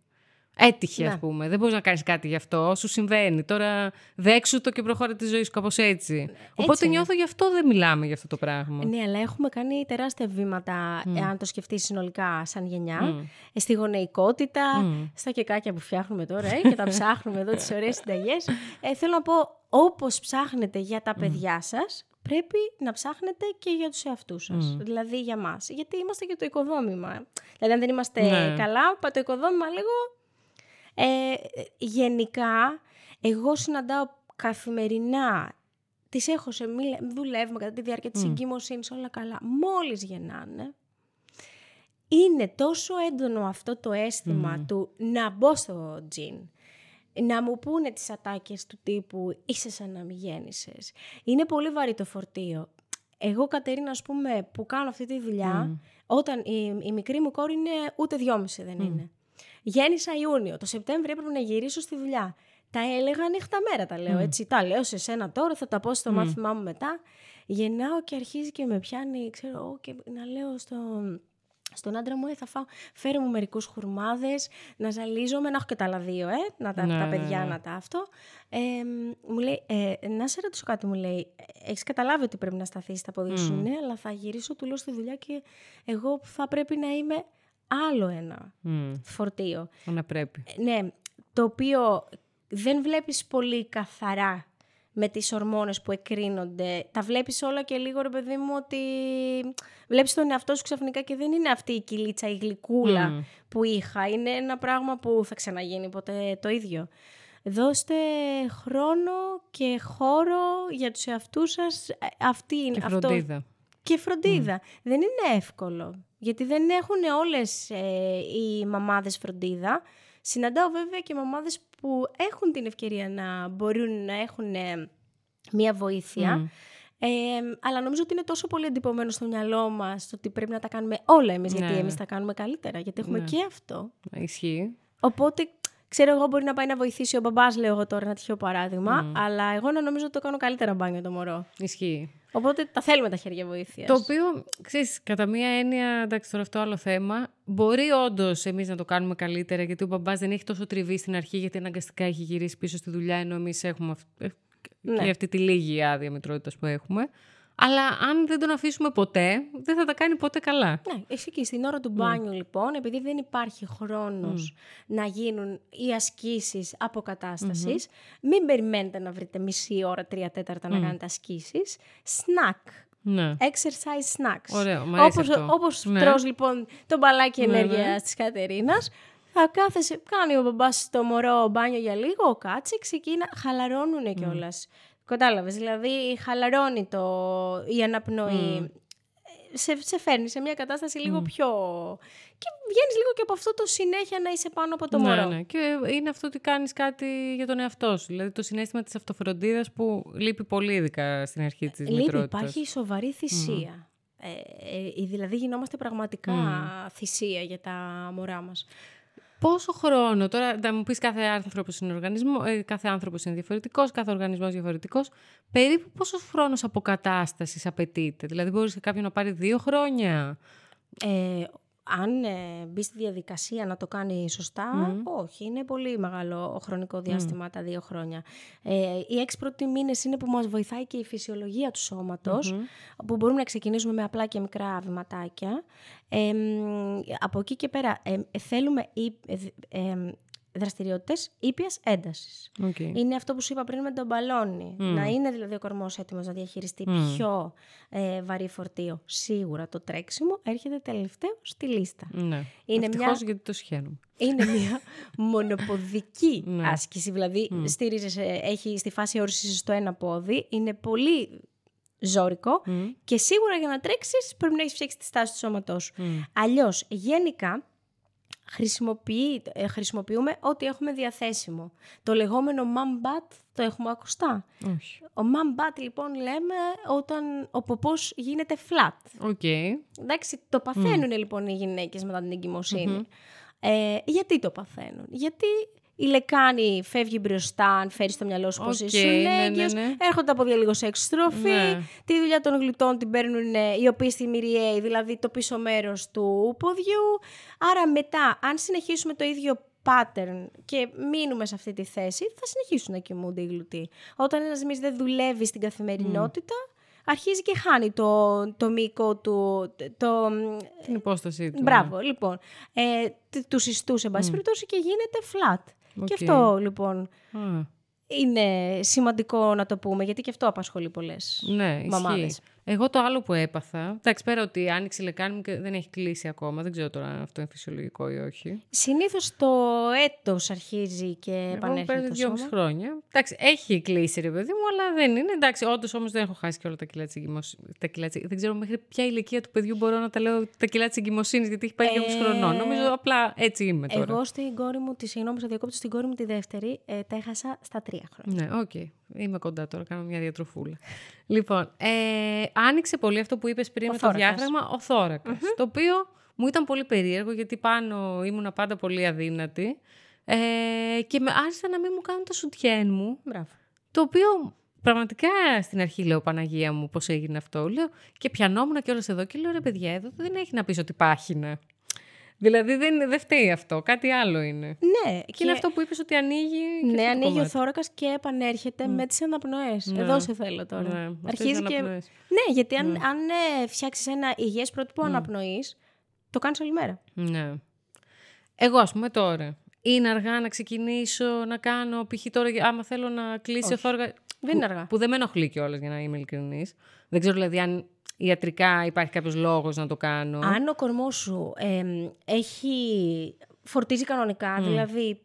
Speaker 1: Έτυχε,
Speaker 2: Ναι.
Speaker 1: ας πούμε. Δεν μπορείς να κάνεις κάτι γι' αυτό. Σου συμβαίνει. Τώρα δέξου το και προχώρα τη ζωή σου κάπως έτσι. Οπότε
Speaker 2: είναι.
Speaker 1: νιώθω γι' αυτό δεν μιλάμε για αυτό το πράγμα.
Speaker 2: Ναι, αλλά έχουμε κάνει τεράστια βήματα, εάν το σκεφτείς συνολικά σαν γενιά, ε, στη γονεϊκότητα, στα κεκάκια που φτιάχνουμε τώρα ε, και τα ψάχνουμε εδώ τις ωραίες συνταγές. Ε, θέλω να πω, όπως ψάχνετε για τα παιδιά σας, πρέπει να ψάχνετε και για τους εαυτούς σας, δηλαδή για μας. Γιατί είμαστε και το οικοδόμημα. Δηλαδή αν δεν είμαστε
Speaker 1: Ναι.
Speaker 2: καλά, πα- το οικοδόμημα λίγο... Ε, γενικά, εγώ συναντάω καθημερινά τις έχω σε μίλα, δουλεύουμε κατά τη διάρκεια της εγκυμοσύνης, όλα καλά. Μόλις γεννάνε, είναι τόσο έντονο αυτό το αίσθημα του να μπω στο τζιν, να μου πούνε τις ατάκες του τύπου «είσαι σαν να μην γέννησες». Είναι πολύ βαρύ το φορτίο. Εγώ, Κατερίνα, ας πούμε, που κάνω αυτή τη δουλειά, όταν η, η μικρή μου κόρη είναι ούτε δυόμιση δεν είναι. Γέννησα Ιούνιο. Το Σεπτέμβριο έπρεπε να γυρίσω στη δουλειά. Τα έλεγα νύχτα μέρα, τα λέω έτσι. Τα λέω σε σένα τώρα, θα τα πω στο μάθημά μου μετά. Γεννάω και αρχίζει και με πιάνει, ξέρω, εγώ, και να λέω στο, στον άντρα μου, ε, θα φάω, φέρε μου μερικούς χουρμάδες, να ζαλίζομαι, να έχω και τα άλλα δύο, ε, να τα,
Speaker 1: Ναι,
Speaker 2: τα
Speaker 1: ναι,
Speaker 2: παιδιά
Speaker 1: ναι.
Speaker 2: να τα αυτό. Ε, μου λέει, ε, να σε ρωτήσω κάτι, μου λέει, έχεις καταλάβει ότι πρέπει να σταθείς στα πόδια σου, ναι, αλλά θα γυρίσω του λέω στη δουλειά και εγώ θα πρέπει να είμαι άλλο ένα
Speaker 1: Μμ,
Speaker 2: φορτίο.
Speaker 1: να πρέπει.
Speaker 2: Ναι, το οποίο δεν βλέπεις πολύ καθαρά με τις ορμόνες που εκρίνονται. Τα βλέπεις όλα και λίγο, ρε παιδί μου, ότι βλέπεις τον εαυτό σου ξαφνικά και δεν είναι αυτή η κυλίτσα, η γλυκούλα
Speaker 1: Μμ.
Speaker 2: που είχα. Είναι ένα πράγμα που θα ξαναγίνει ποτέ το ίδιο. Δώστε χρόνο και χώρο για τους εαυτούς σας. Ε, Αυτή είναι
Speaker 1: Και
Speaker 2: αυτό
Speaker 1: φροντίδα.
Speaker 2: Και φροντίδα. Δεν είναι εύκολο. Γιατί δεν έχουν όλες ε, οι μαμάδες φροντίδα. Συναντάω βέβαια και μαμάδες που έχουν την ευκαιρία να μπορούν να έχουν ε, μία βοήθεια. Ε, αλλά νομίζω ότι είναι τόσο πολύ εντυπωμένο στο μυαλό μας το ότι πρέπει να τα κάνουμε όλα εμείς, γιατί
Speaker 1: Ναι.
Speaker 2: εμείς τα κάνουμε καλύτερα, γιατί έχουμε
Speaker 1: Ναι.
Speaker 2: και αυτό.
Speaker 1: Ισχύει.
Speaker 2: Οπότε, ξέρω εγώ, μπορεί να πάει να βοηθήσει ο μπαμπάς, λέω εγώ τώρα, ένα τυχαίο παράδειγμα, αλλά εγώ να νομίζω ότι το κάνω καλύτερα μπάνιο το μωρό.
Speaker 1: Ισχύει.
Speaker 2: Οπότε τα θέλουμε τα χέρια βοήθειας.
Speaker 1: Το οποίο, ξέρεις, κατά μία έννοια, εντάξει τώρα αυτό άλλο θέμα, μπορεί όντως εμείς να το κάνουμε καλύτερα, γιατί ο μπαμπάς δεν έχει τόσο τριβή στην αρχή, γιατί αναγκαστικά έχει γυρίσει πίσω στη δουλειά, ενώ εμείς έχουμε αυ- ε,
Speaker 2: Ναι.
Speaker 1: και αυτή τη λίγη άδεια μητρότητας που έχουμε. Αλλά αν δεν τον αφήσουμε ποτέ, δεν θα τα κάνει ποτέ καλά.
Speaker 2: Ναι, εσύ και στην ώρα του μπάνιου λοιπόν, επειδή δεν υπάρχει χρόνος να γίνουν οι ασκήσεις αποκατάστασης, μην περιμένετε να βρείτε μισή ώρα, τρία τέταρτα να κάνετε ασκήσεις. Snack.
Speaker 1: Ναι.
Speaker 2: Exercise snacks.
Speaker 1: Ωραίο, μ' αρέσει
Speaker 2: όπως,
Speaker 1: αυτό.
Speaker 2: όπως
Speaker 1: Ναι.
Speaker 2: τρως λοιπόν το μπαλάκι
Speaker 1: Ναι,
Speaker 2: ενέργειας
Speaker 1: ναι.
Speaker 2: της Κατερίνας, θα κάθεσαι, κάνει ο μπαμπάς το μωρό μπάνιο για λίγο, κάτσε, ξεκίνα, χαλαρώνουνε κιόλας. Κατάλαβες, δηλαδή χαλαρώνει το, η αναπνοή. Σε, σε φέρνει σε μια κατάσταση λίγο πιο... Και βγαίνεις λίγο και από αυτό το συνέχεια να είσαι πάνω από το
Speaker 1: ναι,
Speaker 2: μωρό.
Speaker 1: ναι. Και είναι αυτό ότι κάνεις κάτι για τον εαυτό σου. Δηλαδή το συνέστημα της αυτοφροντίδας που λείπει πολύ ειδικά στην αρχή της
Speaker 2: Λείπει,
Speaker 1: μητρότητας.
Speaker 2: υπάρχει σοβαρή θυσία. Ε, ε, δηλαδή γινόμαστε πραγματικά θυσία για τα μωρά μας.
Speaker 1: Πόσο χρόνο, τώρα θα μου πεις κάθε άνθρωπος είναι, οργανισμό, ε, κάθε άνθρωπος είναι διαφορετικός, κάθε οργανισμός διαφορετικός, περίπου πόσος χρόνος αποκατάστασης απαιτείται; Δηλαδή μπορείς σε κάποιον να πάρει δύο χρόνια;
Speaker 2: Ε, αν ε, μπει στη διαδικασία να το κάνει σωστά, όχι, είναι πολύ μεγάλο χρονικό διάστημα τα δύο χρόνια. Ε, οι έξι πρώτοι μήνες είναι που μας βοηθάει και η φυσιολογία του σώματος, που μπορούμε να ξεκινήσουμε με απλά και μικρά βηματάκια. Ε, μ, από εκεί και πέρα ε, ε, θέλουμε ή- ε, ε, δραστηριότητες ήπιας έντασης.
Speaker 1: Okay.
Speaker 2: Είναι αυτό που σου είπα πριν με τον μπαλόνι. Να είναι δηλαδή ο κορμός έτοιμος να διαχειριστεί πιο ε, βαρύ φορτίο. Σίγουρα το τρέξιμο έρχεται τελευταίο στη λίστα.
Speaker 1: Ναι.
Speaker 2: Είναι
Speaker 1: Ευτυχώς
Speaker 2: μια-
Speaker 1: γιατί το συχαίνουμε.
Speaker 2: Είναι μια μονοποδική
Speaker 1: Ναι.
Speaker 2: άσκηση. Δηλαδή στηρίζεσαι, έχει στη φάση αιώρησης στο ένα πόδι. Είναι πολύ ζόρικο και σίγουρα για να τρέξεις πρέπει να έχεις φτιάξει τη στάση του σώματός σου. Αλλιώς γενικά χρησιμοποιεί, ε, χρησιμοποιούμε ό,τι έχουμε διαθέσιμο. Το λεγόμενο mom butt το έχουμε ακουστά;
Speaker 1: Όχι.
Speaker 2: Ο mom butt λοιπόν λέμε όταν ο ποπός γίνεται flat.
Speaker 1: Ok.
Speaker 2: Εντάξει, το παθαίνουν λοιπόν οι γυναίκες μετά την εγκυμοσύνη. Ε, γιατί το παθαίνουν; Γιατί Η λεκάνη φεύγει μπροστά, αν φέρεις στο μυαλό σου πως
Speaker 1: Οκ,
Speaker 2: είσαι
Speaker 1: ναι, ναι,
Speaker 2: έγκυος.
Speaker 1: ναι.
Speaker 2: Έρχονται τα πόδια λίγο σε εξτροφή.
Speaker 1: Ναι.
Speaker 2: Τη δουλειά των γλουτών την παίρνουν ε, οι οπίσθιοι μηριαίοι, δηλαδή το πίσω μέρος του ποδιού. Άρα μετά, αν συνεχίσουμε το ίδιο pattern και μείνουμε σε αυτή τη θέση, θα συνεχίσουν να κοιμούνται οι γλουτοί. Όταν ένας μυς δεν δουλεύει στην καθημερινότητα, αρχίζει και χάνει το, το μήκο του, το,
Speaker 1: Την υπόστασή του.
Speaker 2: Μπράβο, λοιπόν. Ε, τ- τους ιστούς, σε πάση περιπτώσει, και γίνεται flat. Και
Speaker 1: Οκ.
Speaker 2: αυτό, λοιπόν,
Speaker 1: ναι. Α,
Speaker 2: είναι σημαντικό να το πούμε, γιατί και αυτό απασχολεί πολλές
Speaker 1: ναι,
Speaker 2: μαμάδες.
Speaker 1: ισχύει. Εγώ το άλλο που έπαθα. Εντάξει, πέρα ότι άνοιξε η λεκάνη μου και δεν έχει κλείσει ακόμα. Δεν ξέρω τώρα αν αυτό είναι φυσιολογικό ή όχι.
Speaker 2: Συνήθως το έτος αρχίζει και
Speaker 1: Εγώ
Speaker 2: επανέρχεται
Speaker 1: παίρνω
Speaker 2: το
Speaker 1: δυόμιση
Speaker 2: σώμα.
Speaker 1: χρόνια. Εντάξει, έχει κλείσει ρε παιδί μου, αλλά δεν είναι. Εντάξει, όντως όμως δεν έχω χάσει και όλα τα κιλά της εγκυμοσύνη. Δεν ξέρω μέχρι ποια ηλικία του παιδιού μπορώ να τα λέω τα κιλά της εγκυμοσύνης, γιατί έχει πάει δυόμιση
Speaker 2: Ε,
Speaker 1: χρονών. Νομίζω απλά έτσι είμαι τώρα.
Speaker 2: Εγώ στην κόρη μου, τη συγγνώμη, θα διακόψω στην κόρη μου τη δεύτερη, ε, τα έχασα στα τρία χρόνια.
Speaker 1: Ναι, οκ. Είμαι κοντά τώρα, κάνω μια διατροφούλα. λοιπόν, ε, άνοιξε πολύ αυτό που είπες πριν
Speaker 2: Ο θώρακας.
Speaker 1: με το διάφραγμα, ο θώρακας Το οποίο μου ήταν πολύ περίεργο, γιατί πάνω ήμουνα πάντα πολύ αδύνατη. Ε, και με άρχισαν να μην μου κάνουν το σουτιέν μου.
Speaker 2: Μπράβο.
Speaker 1: Το οποίο πραγματικά στην αρχή λέω Παναγία μου πώς έγινε αυτό. Λέω, και πιανόμουν και όλες εδώ και λέω ρε παιδιά εδώ δεν έχει να πεις ότι πάχυνα. Δηλαδή δεν, δεν φταίει αυτό, κάτι άλλο είναι.
Speaker 2: Ναι,
Speaker 1: Και, είναι αυτό που είπες ότι ανοίγει και
Speaker 2: Ναι,
Speaker 1: αυτό το
Speaker 2: ανοίγει ο
Speaker 1: κομμάτι.
Speaker 2: θώρακας και επανέρχεται με τις αναπνοές.
Speaker 1: Ναι.
Speaker 2: Εδώ σε θέλω τώρα.
Speaker 1: Ναι, αυτές
Speaker 2: Αρχίζει
Speaker 1: οι
Speaker 2: και.
Speaker 1: αναπνοές.
Speaker 2: Ναι, γιατί αν, αν ε, φτιάξεις ένα υγιές πρότυπο αναπνοής, το κάνεις όλη μέρα.
Speaker 1: Ναι. Εγώ, ας πούμε, τώρα. Είναι αργά να ξεκινήσω να κάνω, π.χ. τώρα, άμα θέλω να κλείσει ο θόρυβα.
Speaker 2: Δεν είναι αργά.
Speaker 1: Που δεν με ενοχλεί κιόλας, για να είμαι ειλικρινής. Δεν ξέρω δηλαδή αν ιατρικά υπάρχει κάποιος λόγος να το κάνω.
Speaker 2: Αν ο κορμός σου εμ, έχει. φορτίζει κανονικά, δηλαδή.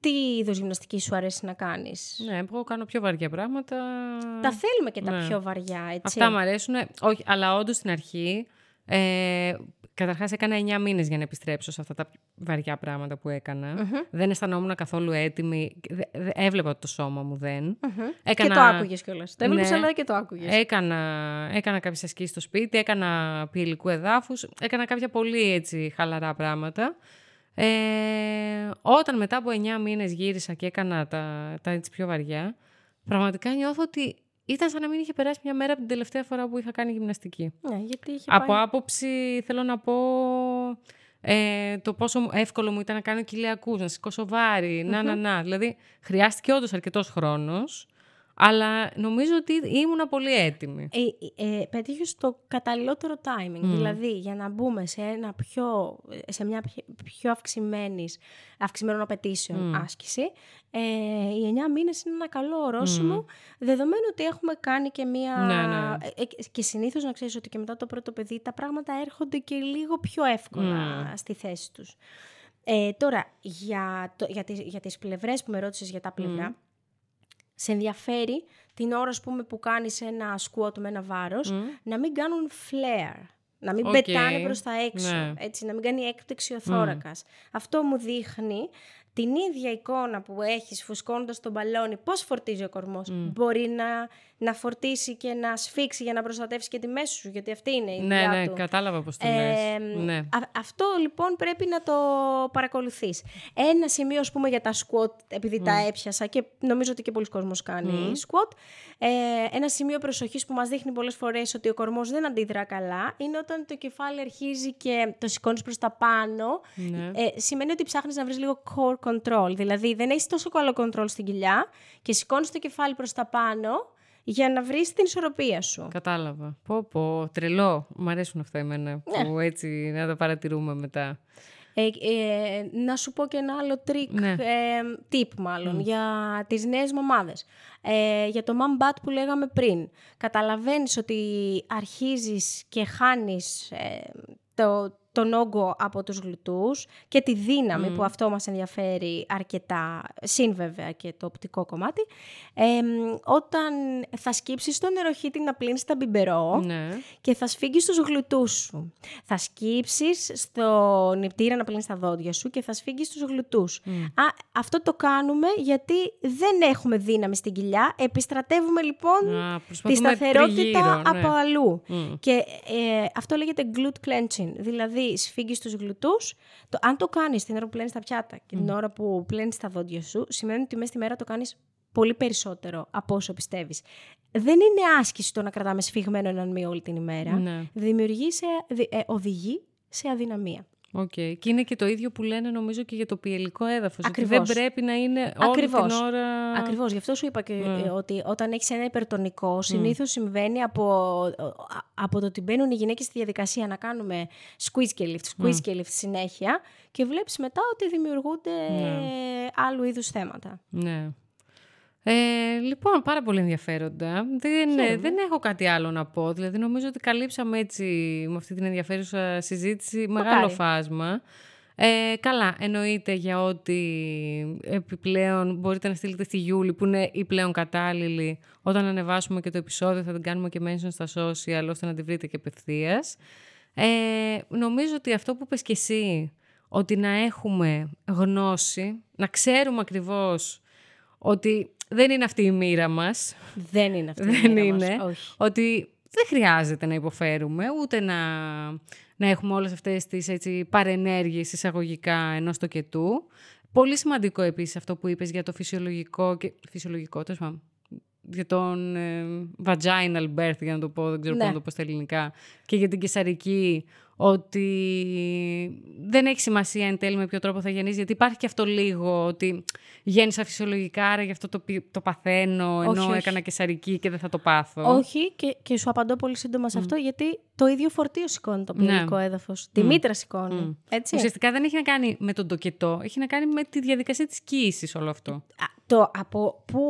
Speaker 2: Τι είδος γυμναστική σου αρέσει να κάνεις;
Speaker 1: Ναι, εγώ κάνω πιο βαριά πράγματα.
Speaker 2: Τα θέλουμε και τα
Speaker 1: Ναι.
Speaker 2: πιο βαριά, έτσι.
Speaker 1: Αυτά μου αρέσουν. Όχι, αλλά όντως στην αρχή. Ε, Καταρχάς, έκανα 9 μήνες για να επιστρέψω σε αυτά τα βαριά πράγματα που εκανα Δεν αισθανόμουν καθόλου έτοιμη. Δε- δε- Έβλεπα ότι το σώμα μου δεν.
Speaker 2: Και το άκουγες κιόλας. Το έβλεπες,
Speaker 1: Ναι.
Speaker 2: αλλά και το άκουγες.
Speaker 1: Έκανα, έκανα κάποιες ασκήσεις στο σπίτι, έκανα πυελικού εδάφους, έκανα κάποια πολύ έτσι χαλαρά πράγματα. Ε, όταν μετά από 9 μήνες γύρισα και έκανα τα, τα έτσι πιο βαριά, πραγματικά νιώθω ότι ήταν σαν να μην είχε περάσει μια μέρα από την τελευταία φορά που είχα κάνει γυμναστική.
Speaker 2: Ναι, γιατί είχε
Speaker 1: Από
Speaker 2: πάει...
Speaker 1: άποψη θέλω να πω ε, το πόσο μου- εύκολο μου ήταν να κάνω κοιλιακούς, να σηκώσω βάρη, να, να, να. Δηλαδή χρειάστηκε όντως αρκετός χρόνος, αλλά νομίζω ότι ήμουνα πολύ έτοιμη.
Speaker 2: ε, ε, πετύχεις το καταλληλότερο timing. Δηλαδή, για να μπούμε σε, ένα πιο, σε μια πιο, πιο αυξημένης, αυξημένων απαιτήσεων άσκηση, ε, οι 9 μήνες είναι ένα καλό ορόσημο, δεδομένου ότι έχουμε κάνει και μία...
Speaker 1: Ναι, ναι.
Speaker 2: ε, ε, και συνήθως να ξέρεις ότι και μετά το πρώτο παιδί τα πράγματα έρχονται και λίγο πιο εύκολα στη θέση τους. Ε, τώρα, για, το, για, τις, για τις πλευρές που με ρώτησες για τα πλευρά, σε ενδιαφέρει την ώρα ας πούμε, που κάνεις ένα squat με ένα βάρος να μην κάνουν flare. Να μην
Speaker 1: Οκ.
Speaker 2: πετάνε προς τα έξω.
Speaker 1: Ναι.
Speaker 2: Έτσι, να μην κάνει έκπτυξη ο θώρακας. Αυτό μου δείχνει την ίδια εικόνα που έχεις φουσκώνοντας το μπαλόνι, πώς φορτίζει ο κορμός. Μπορεί να, να φορτίσει και να σφίξει για να προστατεύσει και τη μέση σου, γιατί αυτή είναι η
Speaker 1: ναι,
Speaker 2: δουλειά
Speaker 1: ναι,
Speaker 2: του.
Speaker 1: κατάλαβα πώς το
Speaker 2: Ε,
Speaker 1: λες. Ναι.
Speaker 2: α- αυτό λοιπόν πρέπει να το παρακολουθείς. Ένα σημείο, ας πούμε, για τα squat, επειδή τα έπιασα και νομίζω ότι και πολλοί κόσμος κάνει squat, ε, ένα σημείο προσοχής που μας δείχνει πολλές φορές ότι ο κορμός δεν αντιδρά καλά, είναι όταν το κεφάλι αρχίζει και το σηκώνεις προς τα πάνω,
Speaker 1: Ναι.
Speaker 2: ε, σημαίνει ότι ψάχνεις να βρεις λίγο core control. Δηλαδή δεν έχεις τόσο καλό control στην κοιλιά και σηκώνεις το κεφάλι προς τα πάνω για να βρεις την ισορροπία σου.
Speaker 1: Κατάλαβα. Πω, πω, τρελό. Μ' αρέσουν αυτά εμένα
Speaker 2: Ναι.
Speaker 1: που έτσι να τα παρατηρούμε μετά.
Speaker 2: Ε, ε, να σου πω και ένα άλλο τρίκ,
Speaker 1: Ναι.
Speaker 2: ε, tip μάλλον, για τις νέες μαμάδες. Ε, για το mom butt που λέγαμε πριν. Καταλαβαίνεις ότι αρχίζεις και χάνεις ε, το, τον όγκο από τους γλουτούς και τη δύναμη που αυτό μας ενδιαφέρει αρκετά, συν βέβαια και το οπτικό κομμάτι. Ε, όταν θα σκύψεις το νεροχύτη να πλύνεις τα μπιμπερό,
Speaker 1: Ναι.
Speaker 2: και θα σφίγγεις τους γλουτούς σου. Θα σκύψεις στο νηπτήρα να πλύνεις τα δόντια σου και θα σφίγγεις τους γλουτούς. Α, αυτό το κάνουμε γιατί δεν έχουμε δύναμη στην κοιλιά. Επιστρατεύουμε λοιπόν
Speaker 1: Α,
Speaker 2: τη
Speaker 1: προσπαθούμε
Speaker 2: σταθερότητα
Speaker 1: τριγύρω, ναι.
Speaker 2: από αλλού.
Speaker 1: Μμ.
Speaker 2: Και ε, αυτό λέγεται glute clenching. Δηλαδή δηλαδή σφίγγεις τους γλουτούς. Το, αν το κάνεις την ώρα που πλένεις τα πιάτα και την ώρα που πλένεις τα δόντια σου, σημαίνει ότι μέσα στη μέρα το κάνεις πολύ περισσότερο από όσο πιστεύεις. Δεν είναι άσκηση το να κρατάμε σφιγμένο έναν μύο όλη την ημέρα.
Speaker 1: Ναι.
Speaker 2: Δημιουργεί σε, ε, οδηγεί σε αδυναμία.
Speaker 1: Okay. Και είναι και το ίδιο που λένε νομίζω και για το πιελικό έδαφος.
Speaker 2: Ακριβώς.
Speaker 1: Ότι δεν πρέπει να είναι όλη την ώρα...
Speaker 2: Ακριβώς. Γι' αυτό σου είπα και
Speaker 1: Ναι.
Speaker 2: ε, ότι όταν έχεις ένα υπερτονικό, συνήθως συμβαίνει από, από το ότι μπαίνουν οι γυναίκες στη διαδικασία να κάνουμε squeeze και lift, squeeze και lift συνέχεια και βλέπεις μετά ότι δημιουργούνται άλλου είδους θέματα.
Speaker 1: Ναι. Ε, λοιπόν, πάρα πολύ ενδιαφέροντα. Δεν, ε, δεν έχω κάτι άλλο να πω. Δηλαδή, νομίζω ότι καλύψαμε έτσι με αυτή την ενδιαφέρουσα συζήτηση μεγάλο φάσμα. Ε, καλά, εννοείται για ότι επιπλέον μπορείτε να στείλετε στη Γιούλη που είναι η πλέον κατάλληλη. Όταν ανεβάσουμε και το επεισόδιο θα την κάνουμε και mention στα social ώστε να τη βρείτε και απευθείας. Ε, νομίζω ότι αυτό που είπες και εσύ, ότι να έχουμε γνώση, να ξέρουμε ακριβώς ότι δεν είναι αυτή η μοίρα μας.
Speaker 2: Δεν είναι αυτή η
Speaker 1: Δεν
Speaker 2: μοίρα
Speaker 1: είναι.
Speaker 2: Μας. Όχι.
Speaker 1: Ότι δεν χρειάζεται να υποφέρουμε, ούτε να, να έχουμε όλες αυτές τις έτσι, παρενέργειες εισαγωγικά ενός τοκετού. Πολύ σημαντικό επίσης αυτό που είπες για το φυσιολογικό και φυσιολογικό, τέλος πάντων, για τον ε, vaginal birth, για να το πω, δεν ξέρω
Speaker 2: Ναι.
Speaker 1: πώς να το πω στα ελληνικά, και για την κεσαρική, ότι δεν έχει σημασία εν τέλει με ποιο τρόπο θα γεννήσει, γιατί υπάρχει και αυτό λίγο ότι γέννησα φυσιολογικά, άρα γι' αυτό το, πι- το παθαίνω, ενώ
Speaker 2: όχι.
Speaker 1: έκανα κεσαρική και δεν θα το πάθω.
Speaker 2: Όχι, και, και σου απαντώ πολύ σύντομα σε αυτό, γιατί το ίδιο φορτίο σηκώνει το
Speaker 1: Ναι.
Speaker 2: ποιοτικό έδαφος. Τη μήτρα σηκώνει. Έτσι.
Speaker 1: Ουσιαστικά δεν έχει να κάνει με τον τοκετό, έχει να κάνει με τη διαδικασία της κύησης όλο αυτό.
Speaker 2: Α, το, από, πού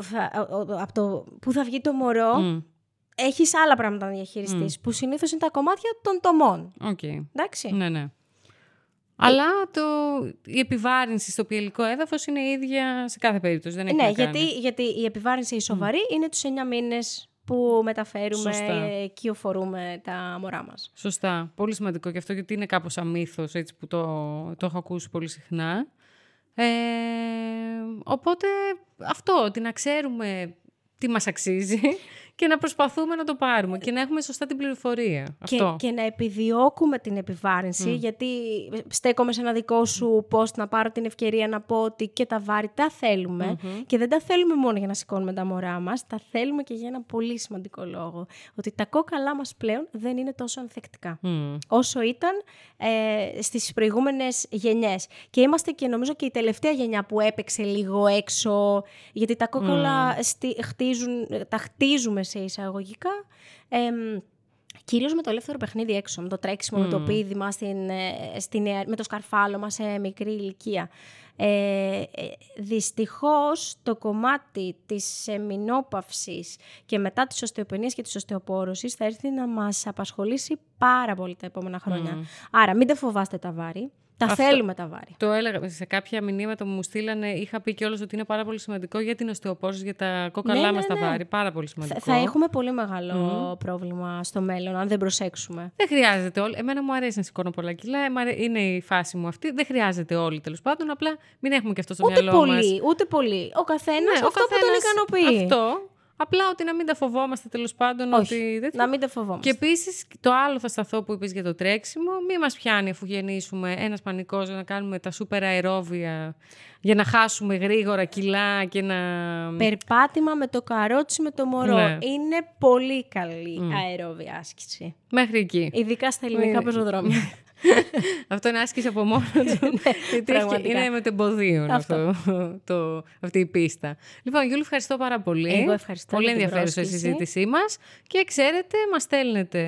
Speaker 2: θα, ο- ο- από το πού θα βγει το μωρό,
Speaker 1: Μμ.
Speaker 2: έχεις άλλα πράγματα να διαχειριστείς, που συνήθως είναι τα κομμάτια των τομών.
Speaker 1: Οκ.
Speaker 2: Εντάξει.
Speaker 1: Ναι, ναι. Αλλά το, η επιβάρυνση στο πυελικό έδαφος είναι η ίδια σε κάθε περίπτωση. Δεν έχει
Speaker 2: ναι,
Speaker 1: να κάνει.
Speaker 2: γιατί, γιατί η επιβάρυνση η σοβαρή είναι τους 9 μήνες που μεταφέρουμε,
Speaker 1: Σωστά.
Speaker 2: ε, κυοφορούμε τα μωρά μας.
Speaker 1: Σωστά. Πολύ σημαντικό και αυτό γιατί είναι κάπως μύθος έτσι που το, το έχω ακούσει πολύ συχνά. Ε, οπότε αυτό, ότι να ξέρουμε τι μας αξίζει και να προσπαθούμε να το πάρουμε και να έχουμε σωστά την πληροφορία.
Speaker 2: Και,
Speaker 1: Αυτό.
Speaker 2: και να επιδιώκουμε την επιβάρυνση, γιατί στέκομαι σε ένα δικό σου post να πάρω την ευκαιρία να πω ότι και τα βάρη τα θελουμε και δεν τα θέλουμε μόνο για να σηκώνουμε τα μωρά μας, τα θέλουμε και για ένα πολύ σημαντικό λόγο. Ότι τα κόκαλά μας πλέον δεν είναι τόσο ανθεκτικά.
Speaker 1: Μμ.
Speaker 2: όσο ήταν ε, στις προηγούμενες γενιές. Και είμαστε και νομίζω και η τελευταία γενιά που έπαιξε λίγο έξω, γιατί τα κόκκαλα στη- χτίζουν, τα χτίζουμε σε εισαγωγικά. εμ, Κυρίως με το ελεύθερο παιχνίδι έξω, με το τρέξιμο, με το πήδημα, στην, ε, στην, νεα- με το σκαρφάλωμα σε μικρή ηλικία. Ε, ε, δυστυχώς το κομμάτι της εμεινόπαυσης και μετά της οστεοπενίας και της οστεοπόρωσης θα έρθει να μας απασχολήσει πάρα πολύ τα επόμενα χρόνια. Άρα μην τα φοβάστε τα βάρη, τα
Speaker 1: Αυτό.
Speaker 2: θέλουμε τα βάρη.
Speaker 1: Το έλεγα σε κάποια μηνύματα που μου στείλανε, είχα πει κιόλας ότι είναι πάρα πολύ σημαντικό για την οστεοπόρωση, για τα κόκαλά
Speaker 2: Ναι, ναι,
Speaker 1: μας τα
Speaker 2: ναι.
Speaker 1: βάρη. Πάρα πολύ
Speaker 2: Θα,
Speaker 1: σημαντικό.
Speaker 2: θα έχουμε πολύ μεγάλο πρόβλημα στο μέλλον αν δεν προσέξουμε.
Speaker 1: Δεν χρειάζεται όλοι. Εμένα μου αρέσει να σηκώνω πολλά κιλά. ε, μ' αρέ- Είναι η φάση μου αυτή. Δεν χρειάζεται όλοι τέλος πάντων. Απλά μην έχουμε και αυτό στο
Speaker 2: Ούτε
Speaker 1: μυαλό
Speaker 2: πολύ,
Speaker 1: μας.
Speaker 2: ούτε πολύ. Ο καθένας
Speaker 1: Ναι, ο
Speaker 2: αυτό που τον
Speaker 1: καθένας
Speaker 2: ικανοποιεί.
Speaker 1: Αυτό. Απλά ότι να μην τα φοβόμαστε τέλος πάντων.
Speaker 2: Όχι,
Speaker 1: ότι δεν...
Speaker 2: να μην τα φοβόμαστε.
Speaker 1: Και επίσης το άλλο θα σταθώ που είπες για το τρέξιμο. Μη μας πιάνει αφού γεννήσουμε ένας πανικός για να κάνουμε τα σούπερ αερόβια για να χάσουμε γρήγορα κιλά και να.
Speaker 2: Περπάτημα με το καρότσι με το μωρό.
Speaker 1: Ναι.
Speaker 2: Είναι πολύ καλή αερόβια άσκηση.
Speaker 1: Μέχρι εκεί.
Speaker 2: Ειδικά στα ελληνικά
Speaker 1: Ναι.
Speaker 2: πεζοδρόμια.
Speaker 1: Αυτό είναι άσκηση από μόνο του. Γιατί έχει-
Speaker 2: πραγματικά.
Speaker 1: είναι με τεμποδίων
Speaker 2: Αυτό.
Speaker 1: αυτό, το, αυτή η πίστα. Λοιπόν, Γιούλη, ευχαριστώ πάρα πολύ.
Speaker 2: Εγώ ευχαριστώ
Speaker 1: Πολύ
Speaker 2: για την
Speaker 1: ενδιαφέρουσα η
Speaker 2: πρόσκληση.
Speaker 1: συζήτησή μας. Και ξέρετε, μας στέλνετε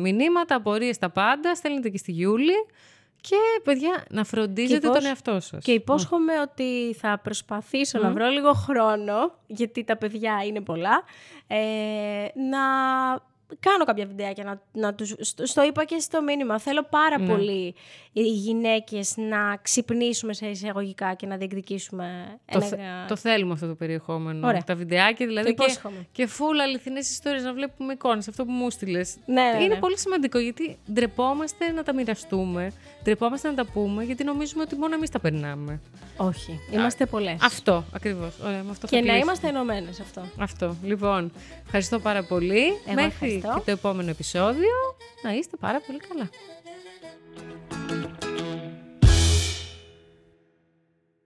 Speaker 1: μηνύματα, απορίες τα πάντα. Στέλνετε και στη Γιούλη. Και παιδιά, να φροντίζετε
Speaker 2: Και πώς-
Speaker 1: τον εαυτό σας.
Speaker 2: Και υπόσχομαι ότι θα προσπαθήσω να βρω λίγο χρόνο, γιατί τα παιδιά είναι πολλά, ε, να κάνω κάποια βιντεάκια. Να, να τους, στο, στο είπα και στο μήνυμα. Θέλω πάρα
Speaker 1: Ναι. πολύ
Speaker 2: οι γυναίκες να ξυπνήσουμε σε εισαγωγικά και να διεκδικήσουμε
Speaker 1: Το,
Speaker 2: ένα...
Speaker 1: θε- το θέλουμε αυτό το περιεχόμενο.
Speaker 2: Ωραία.
Speaker 1: Τα βιντεάκια δηλαδή.
Speaker 2: Το
Speaker 1: και,
Speaker 2: υπόσχομαι.
Speaker 1: και φούλα αληθινές ιστορίες να βλέπουμε εικόνες. Αυτό που μου στείλες.
Speaker 2: Ναι, ναι,
Speaker 1: Είναι
Speaker 2: ναι.
Speaker 1: πολύ σημαντικό γιατί ντρεπόμαστε να τα μοιραστούμε. Ντρεπόμαστε να τα πούμε γιατί νομίζουμε ότι μόνο εμείς τα περνάμε.
Speaker 2: Όχι, είμαστε πολλές.
Speaker 1: Αυτό ακριβώς. Ωραία, με αυτό
Speaker 2: Και
Speaker 1: θα
Speaker 2: να
Speaker 1: κλείσουμε.
Speaker 2: είμαστε ενωμένες αυτό.
Speaker 1: Αυτό. Λοιπόν, ευχαριστώ πάρα πολύ.
Speaker 2: Εγώ
Speaker 1: Μέχρι
Speaker 2: ευχαριστώ.
Speaker 1: και το επόμενο επεισόδιο. Να είστε πάρα πολύ καλά.